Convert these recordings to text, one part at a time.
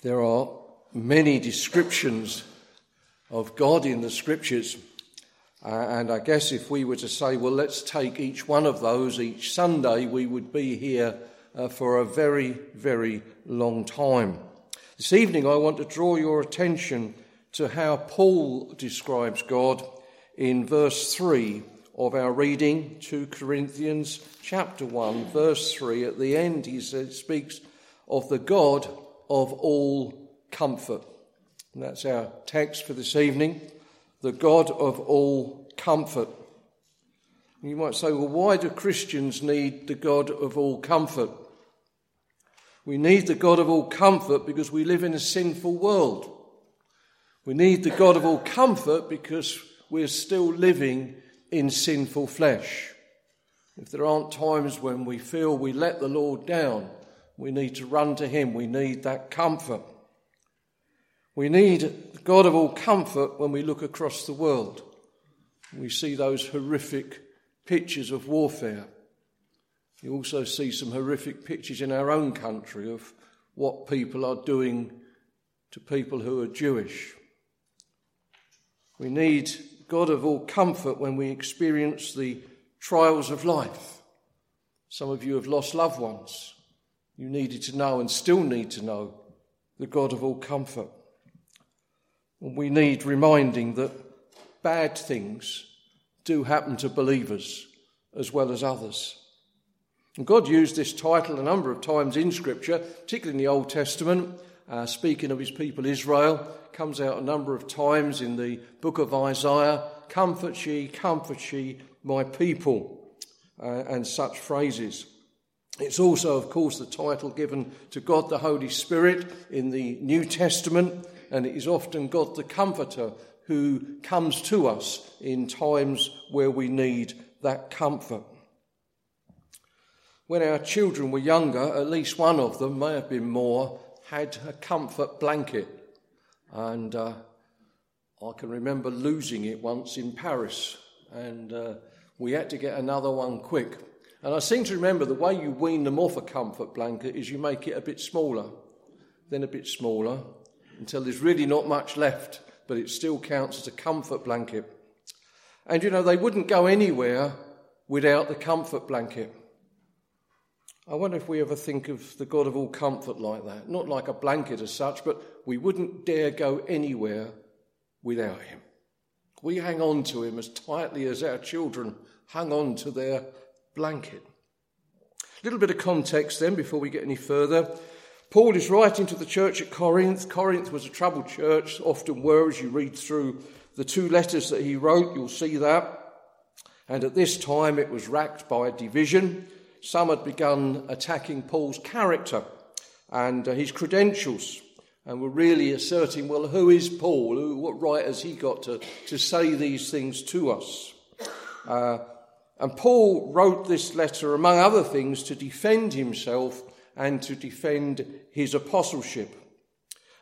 There are many descriptions of God in the scriptures. Uh, and I guess if we were to say, well, let's take each one of those each Sunday, we would be here uh, for a very, very long time. This evening, I want to draw your attention to how Paul describes God in verse 3 of our reading, 2 Corinthians chapter 1, verse 3. At the end, he says, speaks of the God of all comfort. And that's our text for this evening the God of all comfort. You might say, well, why do Christians need the God of all comfort? We need the God of all comfort because we live in a sinful world. We need the God of all comfort because we're still living in sinful flesh. If there aren't times when we feel we let the Lord down, we need to run to Him. We need that comfort. We need God of all comfort when we look across the world. We see those horrific pictures of warfare. You also see some horrific pictures in our own country of what people are doing to people who are Jewish. We need God of all comfort when we experience the trials of life. Some of you have lost loved ones. You needed to know and still need to know the God of all comfort. And we need reminding that bad things do happen to believers as well as others. And God used this title a number of times in Scripture, particularly in the Old Testament, uh, speaking of his people Israel. Comes out a number of times in the book of Isaiah Comfort ye, comfort ye, my people, uh, and such phrases. It's also, of course, the title given to God the Holy Spirit in the New Testament, and it is often God the Comforter who comes to us in times where we need that comfort. When our children were younger, at least one of them, may have been more, had a comfort blanket. And uh, I can remember losing it once in Paris, and uh, we had to get another one quick. And I seem to remember the way you wean them off a comfort blanket is you make it a bit smaller, then a bit smaller, until there's really not much left, but it still counts as a comfort blanket. And you know, they wouldn't go anywhere without the comfort blanket. I wonder if we ever think of the God of all comfort like that. Not like a blanket as such, but we wouldn't dare go anywhere without Him. We hang on to Him as tightly as our children hung on to their blanket. A little bit of context then before we get any further. Paul is writing to the church at Corinth. Corinth was a troubled church, often were, as you read through the two letters that he wrote, you'll see that. And at this time it was racked by division. Some had begun attacking Paul's character and uh, his credentials and were really asserting, well, who is Paul? Who, what right has he got to, to say these things to us? Uh, and Paul wrote this letter, among other things, to defend himself and to defend his apostleship.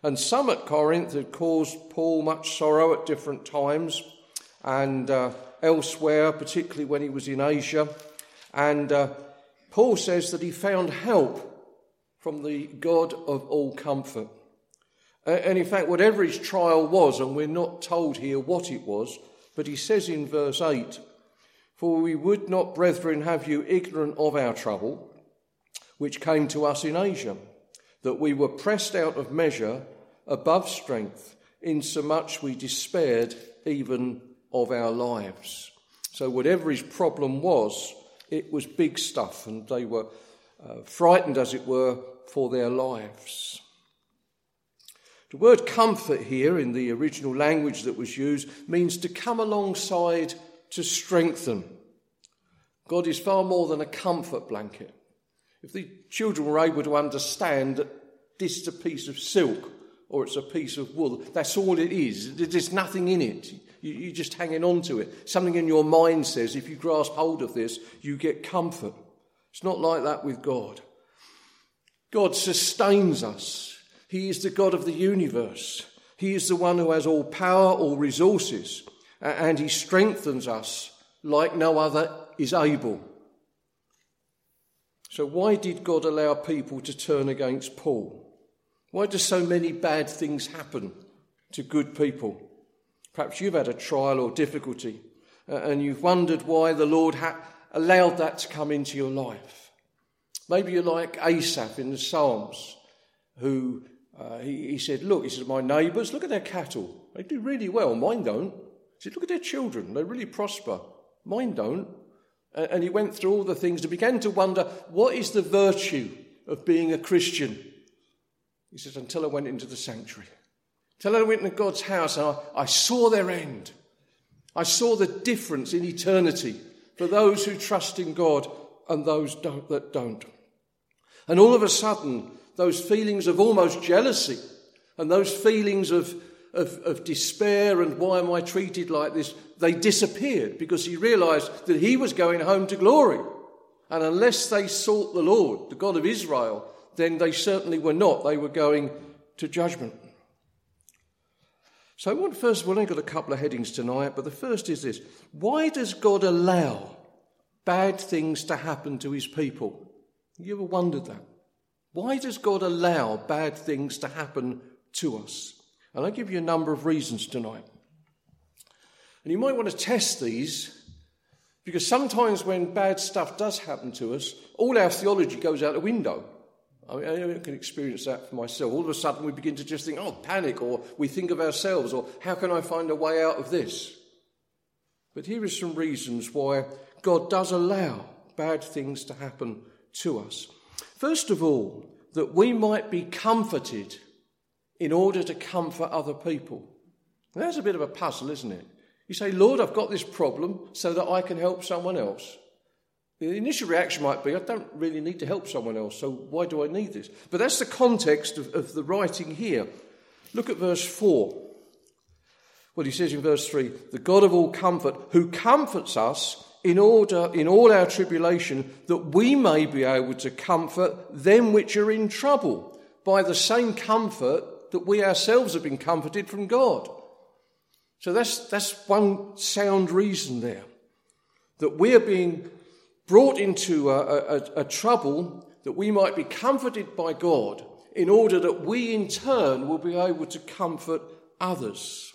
And some at Corinth had caused Paul much sorrow at different times and uh, elsewhere, particularly when he was in Asia. And uh, Paul says that he found help from the God of all comfort. And in fact, whatever his trial was, and we're not told here what it was, but he says in verse 8, for we would not, brethren, have you ignorant of our trouble, which came to us in Asia, that we were pressed out of measure above strength, insomuch we despaired even of our lives. So, whatever his problem was, it was big stuff, and they were uh, frightened, as it were, for their lives. The word comfort here in the original language that was used means to come alongside to strengthen. God is far more than a comfort blanket. If the children were able to understand that this is a piece of silk or it's a piece of wool, that's all it is. There's nothing in it. You're just hanging on to it. Something in your mind says if you grasp hold of this, you get comfort. It's not like that with God. God sustains us. He is the God of the universe. He is the one who has all power, all resources, and He strengthens us like no other is able. So, why did God allow people to turn against Paul? Why do so many bad things happen to good people? Perhaps you've had a trial or difficulty uh, and you've wondered why the Lord ha- allowed that to come into your life. Maybe you're like Asaph in the Psalms, who uh, he, he, said, Look, he said, my neighbours, look at their cattle. They do really well. Mine don't. Said, Look at their children. They really prosper. Mine don't. And, he went through all the things and began to wonder, What is the virtue of being a Christian? He says, Until I went into the sanctuary. Until I went into God's house and I, I saw their end. I saw the difference in eternity for those who trust in God and those don't, that don't. And all of a sudden, those feelings of almost jealousy and those feelings of, of, of, despair and why am I treated like this, they disappeared because he realized that he was going home to glory. And unless they sought the Lord, the God of Israel, then they certainly were not. They were going to judgment. So, I want first all, I've got a couple of headings tonight, but the first is this Why does God allow bad things to happen to his people? You ever wondered that? Why does God allow bad things to happen to us? And I'll give you a number of reasons tonight. And you might want to test these because sometimes when bad stuff does happen to us, all our theology goes out the window. I, mean, I can experience that for myself. All of a sudden, we begin to just think, oh, panic, or we think of ourselves, or how can I find a way out of this? But here are some reasons why God does allow bad things to happen to us. First of all, that we might be comforted in order to comfort other people. And that's a bit of a puzzle, isn't it? You say, Lord, I've got this problem so that I can help someone else. The initial reaction might be, I don't really need to help someone else, so why do I need this? But that's the context of, of the writing here. Look at verse 4. Well, he says in verse 3 the God of all comfort, who comforts us in order in all our tribulation, that we may be able to comfort them which are in trouble by the same comfort that we ourselves have been comforted from God. So that's, that's one sound reason there. That we are being brought into a, a, a trouble that we might be comforted by God in order that we in turn will be able to comfort others.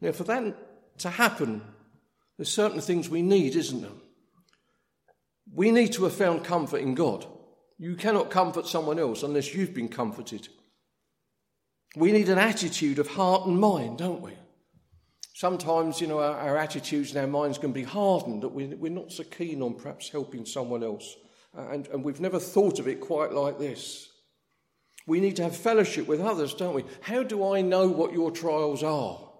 Now, for that to happen, there's certain things we need, isn't there? We need to have found comfort in God. You cannot comfort someone else unless you've been comforted. We need an attitude of heart and mind, don't we? Sometimes, you know, our, our, attitudes and our minds can be hardened that we, we're not so keen on perhaps helping someone else. And, and we've never thought of it quite like this. We need to have fellowship with others, don't we? How do I know what your trials are?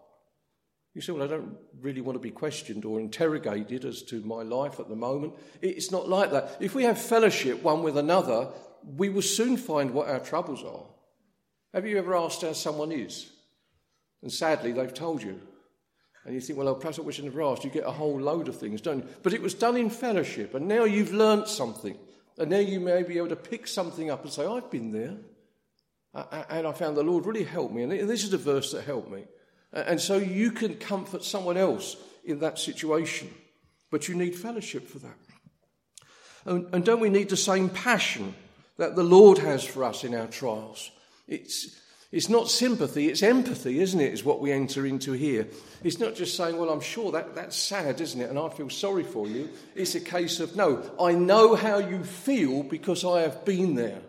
You say, well, I don't really want to be questioned or interrogated as to my life at the moment. It's not like that. If we have fellowship one with another, we will soon find what our troubles are. Have you ever asked how someone is? And sadly, they've told you. And you think, well, oh, perhaps I wish I never asked. You get a whole load of things, don't you? But it was done in fellowship, and now you've learnt something. And now you may be able to pick something up and say, I've been there. And I found the Lord really helped me. And this is a verse that helped me. And so you can comfort someone else in that situation. But you need fellowship for that. And don't we need the same passion that the Lord has for us in our trials? It's, it's not sympathy, it's empathy, isn't it? Is what we enter into here. It's not just saying, well, I'm sure that, that's sad, isn't it? And I feel sorry for you. It's a case of, no, I know how you feel because I have been there.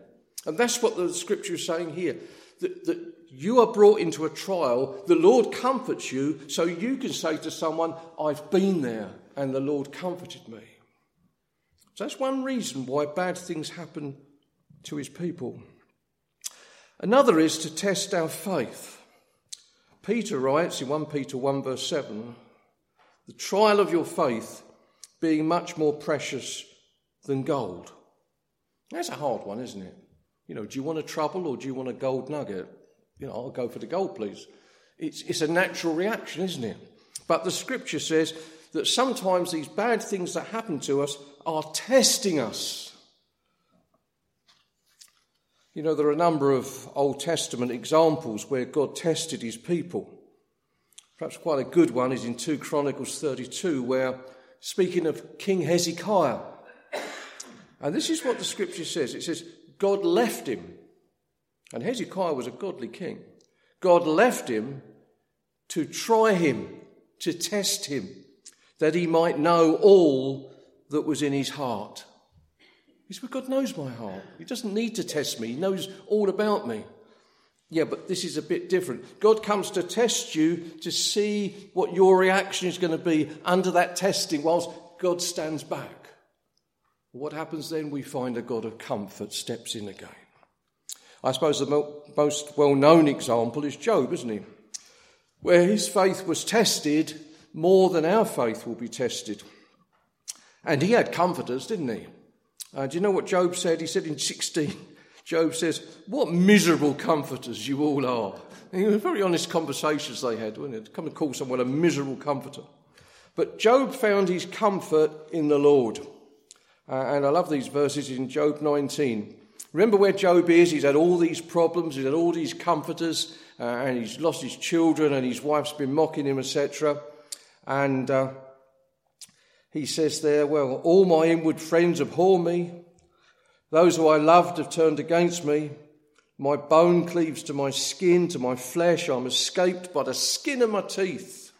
And that's what the scripture is saying here. That, that you are brought into a trial, the Lord comforts you, so you can say to someone, I've been there and the Lord comforted me. So that's one reason why bad things happen to his people. Another is to test our faith. Peter writes in 1 Peter 1, verse 7 the trial of your faith being much more precious than gold. That's a hard one, isn't it? You know, do you want a trouble or do you want a gold nugget? You know, I'll go for the gold, please. It's, it's a natural reaction, isn't it? But the scripture says that sometimes these bad things that happen to us are testing us. You know, there are a number of Old Testament examples where God tested his people. Perhaps quite a good one is in 2 Chronicles 32, where speaking of King Hezekiah, and this is what the scripture says it says, God left him And Hezekiah was a godly king. God left him to try him, to test him, that he might know all that was in his heart. He said, God knows my heart. He doesn't need to test me, He knows all about me. Yeah, but this is a bit different. God comes to test you to see what your reaction is going to be under that testing whilst God stands back. What happens then? We find a God of comfort steps in again. I suppose the most well known example is Job, isn't he? Where his faith was tested more than our faith will be tested. And he had comforters, didn't he? Uh, do you know what Job said? He said in 16, Job says, What miserable comforters you all are. And it was very honest conversations they had, wasn't it? Come and call someone a miserable comforter. But Job found his comfort in the Lord. Uh, and I love these verses in Job 19. Remember where Job is? He's had all these problems, he's had all these comforters, uh, and he's lost his children, and his wife's been mocking him, etc. And uh, he says there, Well, all my inward friends abhor me. Those who I loved have turned against me. My bone cleaves to my skin, to my flesh. I'm escaped by the skin of my teeth.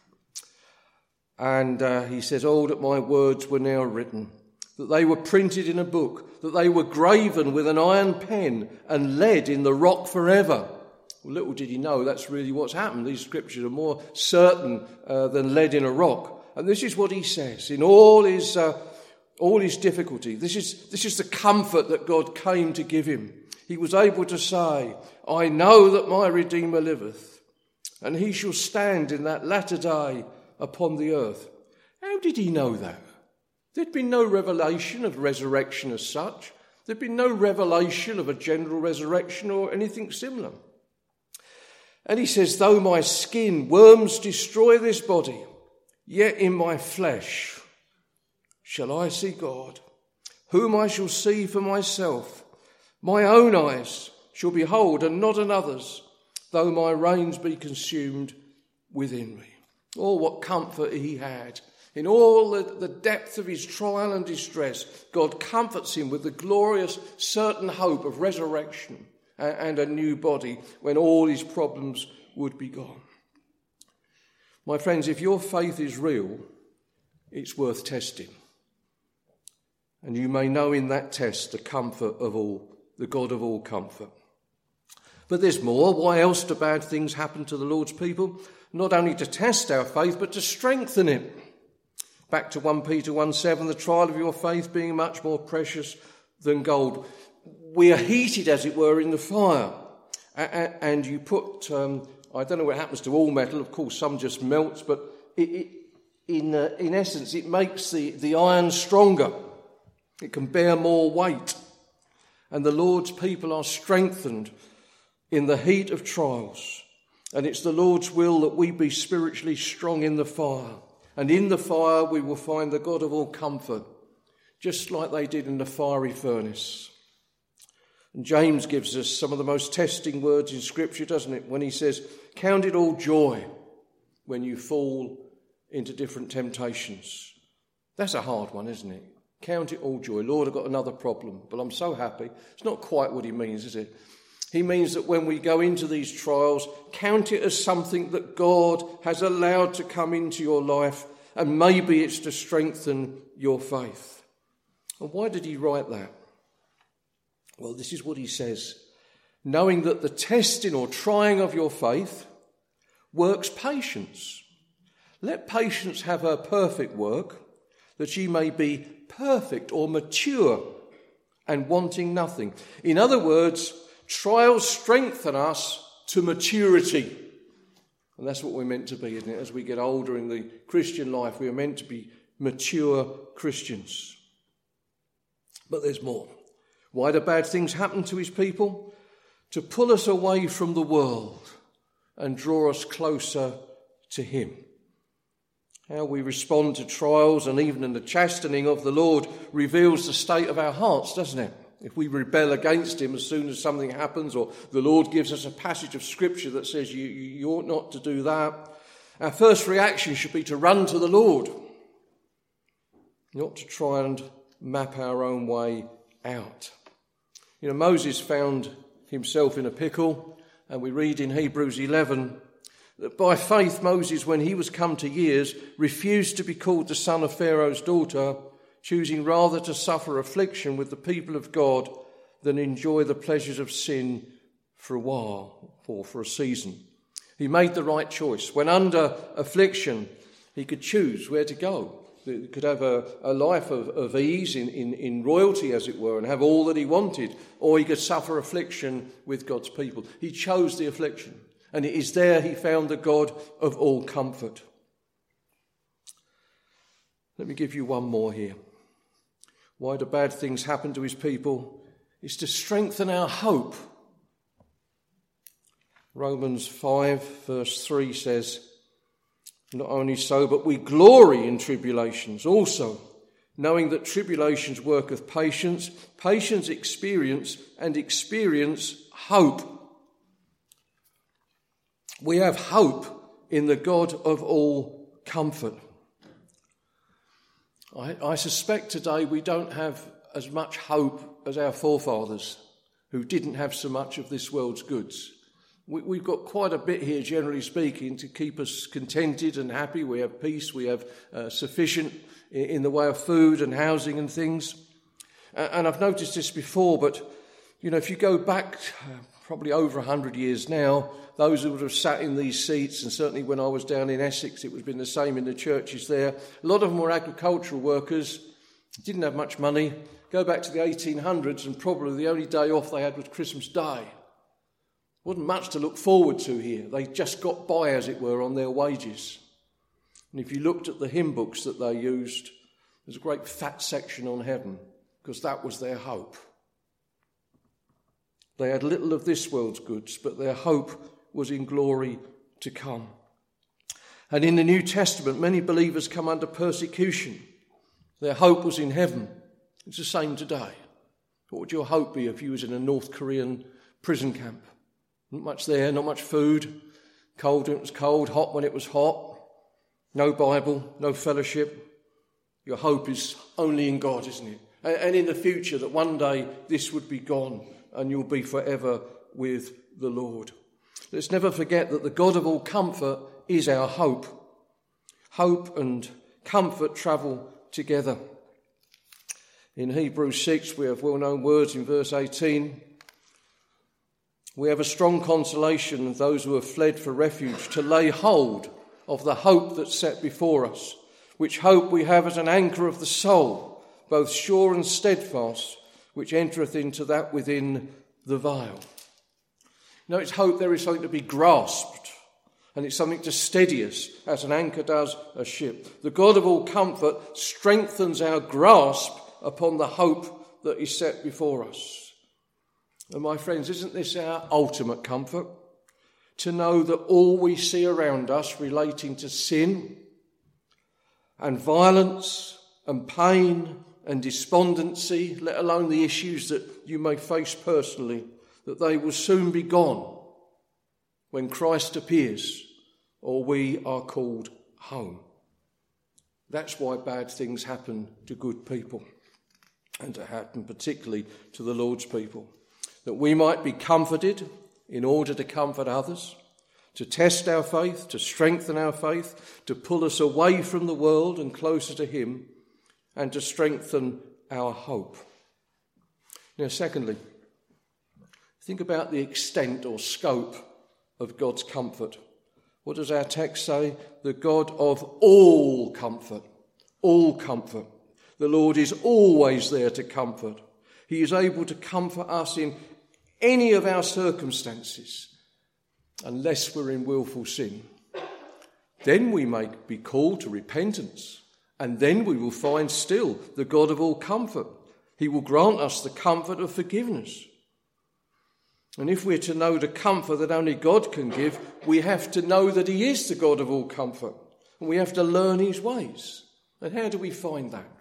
And uh, he says, Oh, that my words were now written that they were printed in a book, that they were graven with an iron pen and lead in the rock forever. Well, little did he know that's really what's happened. These scriptures are more certain uh, than lead in a rock. And this is what he says in all his, uh, all his difficulty. This is, this is the comfort that God came to give him. He was able to say, I know that my Redeemer liveth, and he shall stand in that latter day upon the earth. How did he know that? There'd been no revelation of resurrection as such. There'd been no revelation of a general resurrection or anything similar. And he says, Though my skin, worms destroy this body, yet in my flesh shall I see God, whom I shall see for myself. My own eyes shall behold, and not another's, though my reins be consumed within me. Oh, what comfort he had in all the, the depth of his trial and distress, God comforts him with the glorious, certain hope of resurrection and, and a new body when all his problems would be gone. My friends, if your faith is real, it's worth testing. And you may know in that test the comfort of all, the God of all comfort. But there's more. Why else do bad things happen to the Lord's people? Not only to test our faith, but to strengthen it. Back to 1 Peter 1 7, the trial of your faith being much more precious than gold. We are heated, as it were, in the fire. And you put, um, I don't know what happens to all metal, of course, some just melts, but it, it, in, uh, in essence, it makes the, the iron stronger. It can bear more weight. And the Lord's people are strengthened in the heat of trials. And it's the Lord's will that we be spiritually strong in the fire. And in the fire, we will find the God of all comfort, just like they did in the fiery furnace. And James gives us some of the most testing words in Scripture, doesn't it? When he says, Count it all joy when you fall into different temptations. That's a hard one, isn't it? Count it all joy. Lord, I've got another problem, but I'm so happy. It's not quite what he means, is it? He means that when we go into these trials, count it as something that God has allowed to come into your life, and maybe it's to strengthen your faith. And why did he write that? Well, this is what he says knowing that the testing or trying of your faith works patience. Let patience have her perfect work, that ye may be perfect or mature and wanting nothing. In other words, Trials strengthen us to maturity. And that's what we're meant to be, isn't it? As we get older in the Christian life, we are meant to be mature Christians. But there's more. Why do bad things happen to his people? To pull us away from the world and draw us closer to him. How we respond to trials and even in the chastening of the Lord reveals the state of our hearts, doesn't it? If we rebel against him as soon as something happens, or the Lord gives us a passage of scripture that says you, you ought not to do that, our first reaction should be to run to the Lord, not to try and map our own way out. You know, Moses found himself in a pickle. And we read in Hebrews 11 that by faith Moses, when he was come to years, refused to be called the son of Pharaoh's daughter, choosing rather to suffer affliction with the people of God than enjoy the pleasures of sin for a while or for a season. He made the right choice. When under affliction, he could choose where to go. He could have a, a life of, of ease in, in, in royalty, as it were, and have all that he wanted, or he could suffer affliction with God's people. He chose the affliction, and it is there he found the God of all comfort. Let me give you one more here. Why do bad things happen to his people? Is to strengthen our hope. Romans 5, verse 3 says, not only so, but we glory in tribulations also, knowing that tribulations worketh patience, patience experience, and experience hope. We have hope in the God of all comfort. I, I suspect today we don't have as much hope as our forefathers who didn't have so much of this world's goods. We, have got quite a bit here, generally speaking, to keep us contented and happy. We have peace, we have uh, sufficient in, in, the way of food and housing and things. And I've noticed this before, but you know, if you go back uh, probably over 100 years now, those who would have sat in these seats, and certainly when I was down in Essex, it would have been the same in the churches there. A lot of them were agricultural workers, didn't have much money. Go back to the 1800s, and probably the only day off they had was Christmas Day. Wasn't much to look forward to here. They just got by, as it were, on their wages. And if you looked at the hymn books that they used, there's a great fat section on heaven, because that was their hope. They had little of this world's goods, but their hope was in glory to come. And in the New Testament, many believers come under persecution. Their hope was in heaven. It's the same today. What would your hope be if you was in a North Korean prison camp? Not much there, not much food. Cold when it was cold, hot when it was hot. No Bible, no fellowship. Your hope is only in God, isn't it? And in the future, that one day this would be gone and you'll be forever with the Lord. Let's never forget that the God of all comfort is our hope. Hope and comfort travel together. In Hebrews 6, we have well known words in verse 18. We have a strong consolation of those who have fled for refuge to lay hold of the hope that's set before us, which hope we have as an anchor of the soul, both sure and steadfast, which entereth into that within the veil. Now, it's hope there is something to be grasped, and it's something to steady us, as an anchor does a ship. The God of all comfort strengthens our grasp upon the hope that is set before us. And my friends, isn't this our ultimate comfort? To know that all we see around us relating to sin and violence and pain and despondency, let alone the issues that you may face personally, that they will soon be gone when Christ appears or we are called home. That's why bad things happen to good people and to happen particularly to the Lord's people that we might be comforted in order to comfort others, to test our faith, to strengthen our faith, to pull us away from the world and closer to Him, and to strengthen our hope. Now, secondly, think about the extent or scope of God's comfort. What does our text say? The God of all comfort. All comfort. The Lord is always there to comfort. He is able to comfort us in any of our circumstances unless we're in willful sin. Then we may be called to repentance, and then we will find still the God of all comfort. He will grant us the comfort of forgiveness. And if we're to know the comfort that only God can give, we have to know that He is the God of all comfort. And we have to learn His ways. And how do we find that?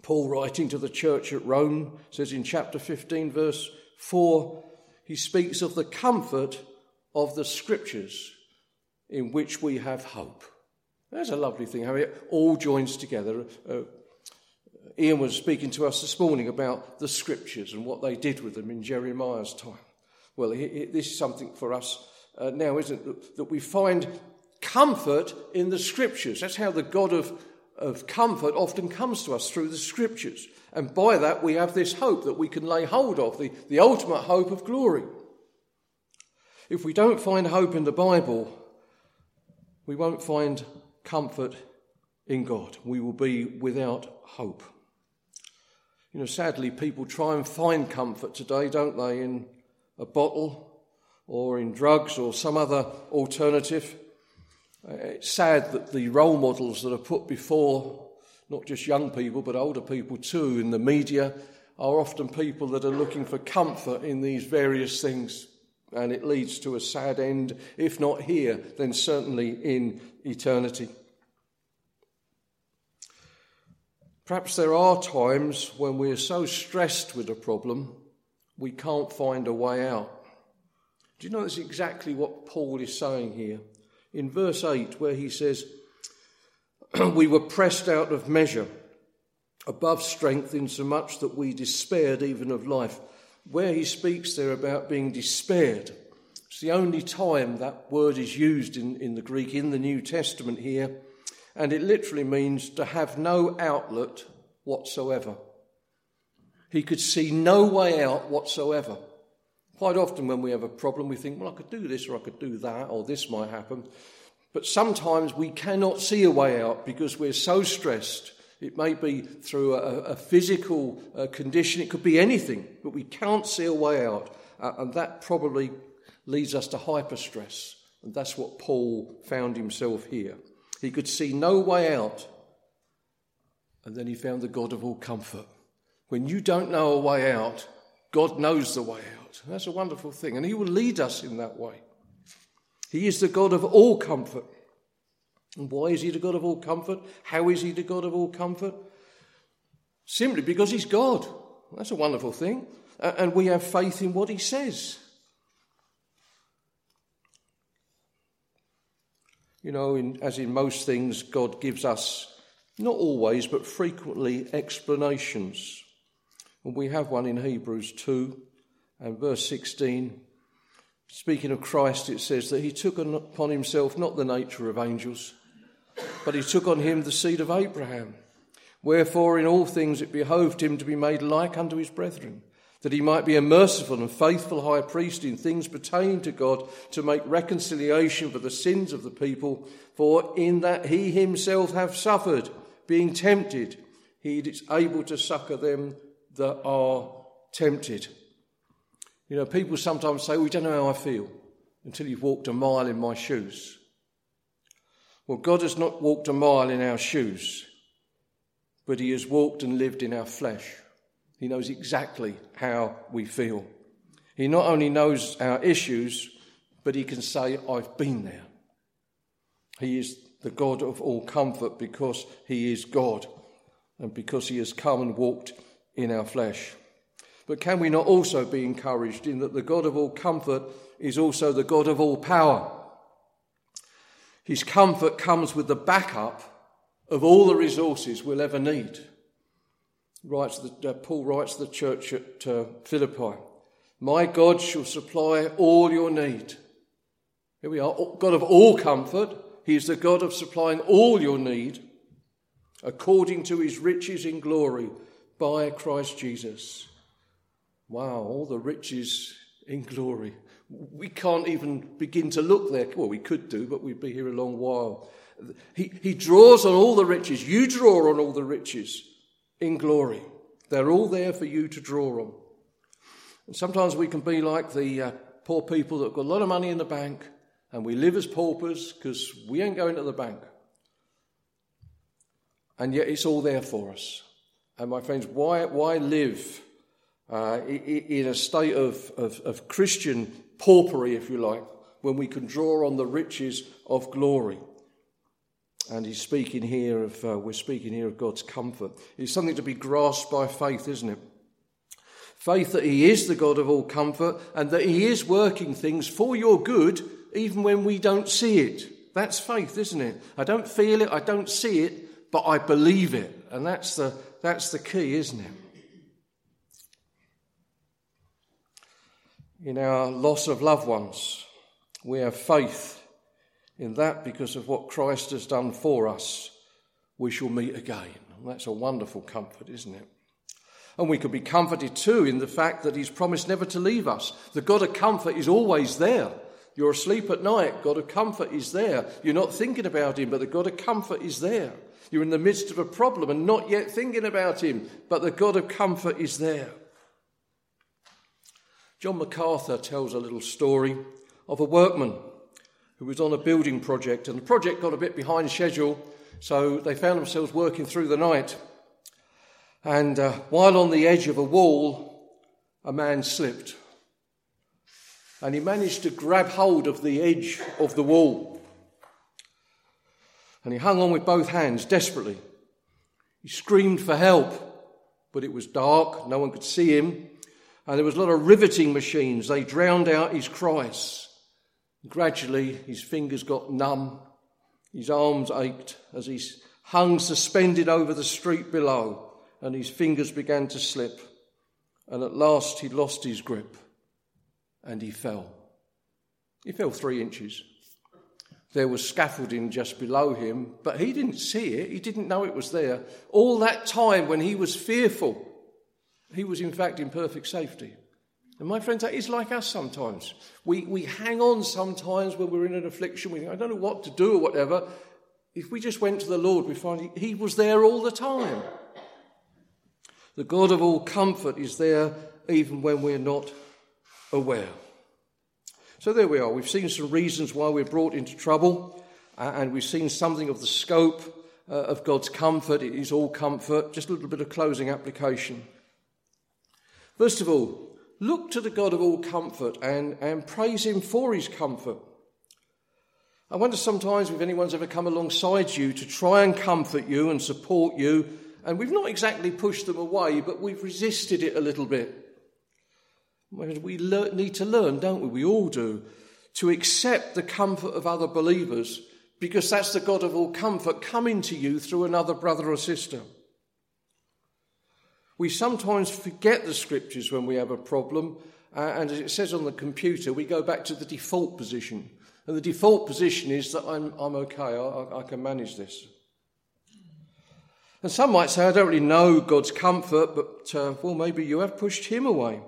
Paul, writing to the church at Rome, says in chapter 15, verse 4, he speaks of the comfort of the scriptures in which we have hope. That's a lovely thing, how it all joins together. A, Ian was speaking to us this morning about the scriptures and what they did with them in Jeremiah's time. Well, this is something for us uh, now, isn't it? That we find comfort in the scriptures. That's how the God of, of comfort often comes to us through the scriptures. And by that, we have this hope that we can lay hold of, the, the ultimate hope of glory. If we don't find hope in the Bible, we won't find comfort in God. We will be without hope. You know, sadly, people try and find comfort today, don't they, in a bottle or in drugs or some other alternative. It's sad that the role models that are put before not just young people but older people too in the media are often people that are looking for comfort in these various things. And it leads to a sad end, if not here, then certainly in eternity. Perhaps there are times when we're so stressed with a problem we can't find a way out. Do you know that's exactly what Paul is saying here? In verse 8, where he says, We were pressed out of measure, above strength, insomuch that we despaired even of life. Where he speaks there about being despaired, it's the only time that word is used in, in the Greek in the New Testament here and it literally means to have no outlet whatsoever. He could see no way out whatsoever. Quite often, when we have a problem, we think, well, I could do this or I could do that or this might happen. But sometimes we cannot see a way out because we're so stressed. It may be through a, a physical uh, condition, it could be anything, but we can't see a way out. Uh, and that probably leads us to hyperstress. And that's what Paul found himself here. He could see no way out. And then he found the God of all comfort. When you don't know a way out, God knows the way out. That's a wonderful thing. And he will lead us in that way. He is the God of all comfort. And why is he the God of all comfort? How is he the God of all comfort? Simply because he's God. That's a wonderful thing. And we have faith in what he says. You know, in, as in most things, God gives us, not always, but frequently, explanations. And we have one in Hebrews 2 and verse 16. Speaking of Christ, it says that he took upon himself not the nature of angels, but he took on him the seed of Abraham. Wherefore, in all things it behoved him to be made like unto his brethren that he might be a merciful and faithful high priest in things pertaining to God to make reconciliation for the sins of the people. For in that he himself hath suffered, being tempted, he is able to succor them that are tempted. You know, people sometimes say, We don't know how I feel until you've walked a mile in my shoes. Well, God has not walked a mile in our shoes, but he has walked and lived in our flesh. He knows exactly how we feel. He not only knows our issues, but he can say, I've been there. He is the God of all comfort because he is God and because he has come and walked in our flesh. But can we not also be encouraged in that the God of all comfort is also the God of all power? His comfort comes with the backup of all the resources we'll ever need writes the, uh, Paul writes to the church at uh, Philippi, My God shall supply all your need. Here we are, God of all comfort. He is the God of supplying all your need according to his riches in glory by Christ Jesus. Wow, all the riches in glory. We can't even begin to look there. Well, we could do, but we'd be here a long while. He, he draws on all the riches. You draw on all the riches in glory. They're all there for you to draw on. And sometimes we can be like the uh, poor people that have got a lot of money in the bank and we live as paupers because we ain't going to the bank. And yet it's all there for us. And my friends, why, why live uh, in a state of, of, of Christian paupery, if you like, when we can draw on the riches of glory? And he's speaking here of, uh, we're speaking here of God's comfort. It's something to be grasped by faith, isn't it? Faith that he is the God of all comfort and that he is working things for your good even when we don't see it. That's faith, isn't it? I don't feel it, I don't see it, but I believe it. And that's the, that's the key, isn't it? In our loss of loved ones, we have faith in that because of what Christ has done for us, we shall meet again. And that's a wonderful comfort, isn't it? And we could be comforted too in the fact that He's promised never to leave us. The God of comfort is always there. You're asleep at night, God of comfort is there. You're not thinking about Him, but the God of comfort is there. You're in the midst of a problem and not yet thinking about Him, but the God of comfort is there. John MacArthur tells a little story of a workman who was on a building project, and the project got a bit behind schedule, so they found themselves working through the night. And uh, while on the edge of a wall, a man slipped. And he managed to grab hold of the edge of the wall. And he hung on with both hands desperately. He screamed for help, but it was dark, no one could see him. And there was a lot of riveting machines. They drowned out his cries. Gradually, his fingers got numb. His arms ached as he hung suspended over the street below and his fingers began to slip. And at last he lost his grip and he fell. He fell three inches. There was scaffolding just below him, but he didn't see it. He didn't know it was there. All that time when he was fearful, he was in fact in perfect safety. And my friends, that is like us sometimes. We, we hang on sometimes when we're in an affliction. We think, I don't know what to do or whatever. If we just went to the Lord, we find he, was there all the time. The God of all comfort is there even when we're not aware. So there we are. We've seen some reasons why we're brought into trouble, uh, and we've seen something of the scope uh, of God's comfort. It is all comfort. Just a little bit of closing application. First of all, look to the God of all comfort and, and praise Him for His comfort. I wonder sometimes if anyone's ever come alongside you to try and comfort you and support you and we've not exactly pushed them away, but we've resisted it a little bit. We learn, need to learn, don't we? We all do, to accept the comfort of other believers because that's the God of all comfort coming to you through another brother or sister. We sometimes forget the scriptures when we have a problem, uh, and as it says on the computer, we go back to the default position. And the default position is that I'm, I'm okay, I, I can manage this. And some might say, I don't really know God's comfort, but uh, well, maybe you have pushed him away.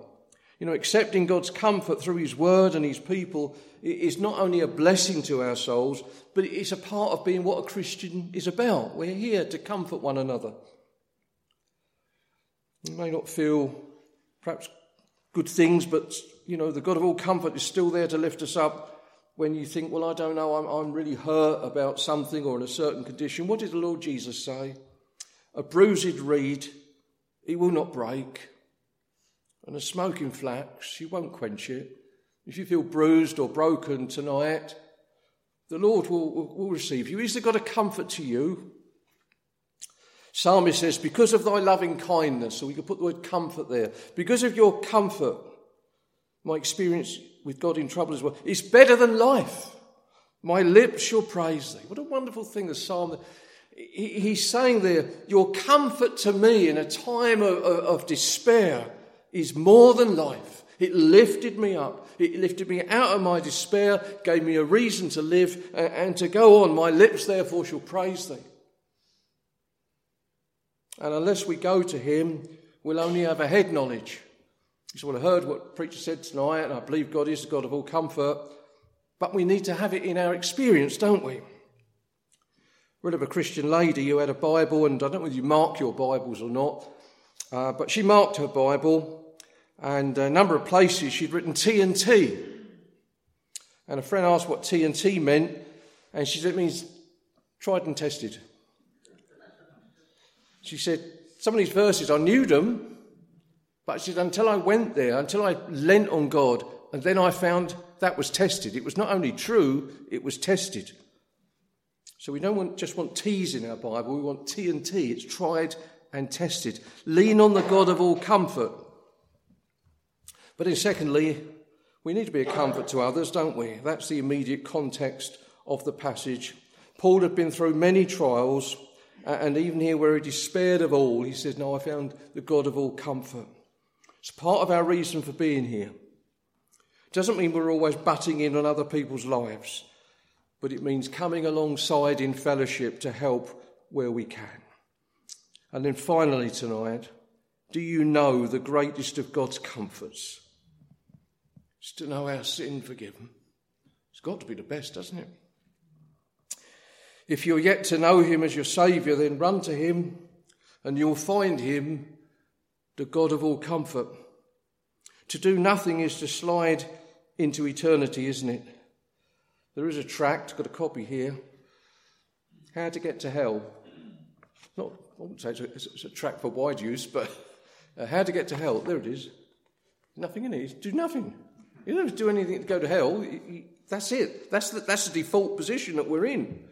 You know, accepting God's comfort through his word and his people is not only a blessing to our souls, but it's a part of being what a Christian is about. We're here to comfort one another. You may not feel perhaps good things, but you know, the God of all comfort is still there to lift us up when you think, well, I don't know, I'm, I'm really hurt about something or in a certain condition. What did the Lord Jesus say? A bruised reed, he will not break. And a smoking flax, you won't quench it. If you feel bruised or broken tonight, the Lord will, will receive you. He's the God of comfort to you. Psalmist says, Because of thy loving kindness, so we could put the word comfort there, because of your comfort, my experience with God in trouble as well, is better than life. My lips shall praise thee. What a wonderful thing the psalm he's saying there, Your comfort to me in a time of, of, despair is more than life. It lifted me up. It lifted me out of my despair, gave me a reason to live and to go on. My lips, therefore, shall praise thee. And unless we go to him, we'll only have a head knowledge. So I heard what preacher said tonight, and I believe God is the God of all comfort. But we need to have it in our experience, don't we? read of a Christian lady who had a Bible, and I don't know whether you mark your Bibles or not, uh, but she marked her Bible, and a number of places she'd written TNT. And a friend asked what TNT meant, and she said it means tried and tested. She said, Some of these verses, I knew them, but she said, until I went there, until I leant on God, and then I found that was tested. It was not only true, it was tested. So we don't want, just want T's in our Bible, we want T and T. It's tried and tested. Lean on the God of all comfort. But then, secondly, we need to be a comfort to others, don't we? That's the immediate context of the passage. Paul had been through many trials, And even here, where he despaired of all, he says, No, I found the God of all comfort. It's part of our reason for being here. It Doesn't mean we're always butting in on other people's lives, but it means coming alongside in fellowship to help where we can. And then finally tonight, do you know the greatest of God's comforts? It's to know our sin forgiven. It's got to be the best, doesn't it? If you're yet to know Him as your Saviour, then run to Him and you'll find Him, the God of all comfort. To do nothing is to slide into eternity, isn't it? There is a tract, got a copy here. How to get to hell. Not, I wouldn't say it's a, it's a tract for wide use, but uh, how to get to hell. There it is. Nothing in it. Do nothing. You don't have to do anything to go to hell. That's it. That's the, that's the default position that we're in.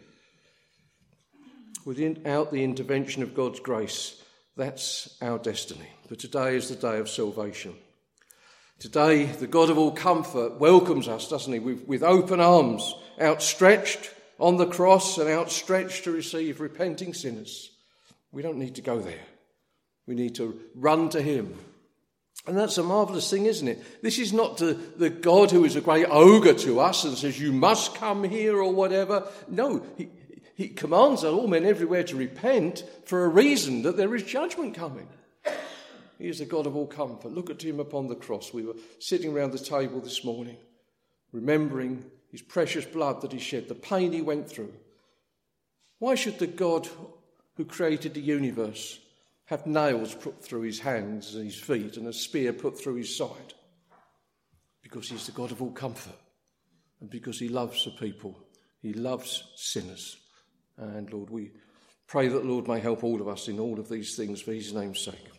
Without the intervention of God's grace, that's our destiny. But today is the day of salvation. Today, the God of all comfort welcomes us, doesn't he, with, with open arms, outstretched on the cross and outstretched to receive repenting sinners. We don't need to go there. We need to run to him. And that's a marvellous thing, isn't it? This is not the, the God who is a great ogre to us and says, You must come here or whatever. No, he, he commands all men everywhere to repent for a reason that there is judgment coming. He is the God of all comfort. Look at him upon the cross. We were sitting around the table this morning, remembering his precious blood that he shed, the pain he went through. Why should the God who created the universe have nails put through his hands and his feet and a spear put through his side? Because he's the God of all comfort and because he loves the people. He loves sinners. And Lord, we pray that Lord may help all of us in all of these things for his name's sake.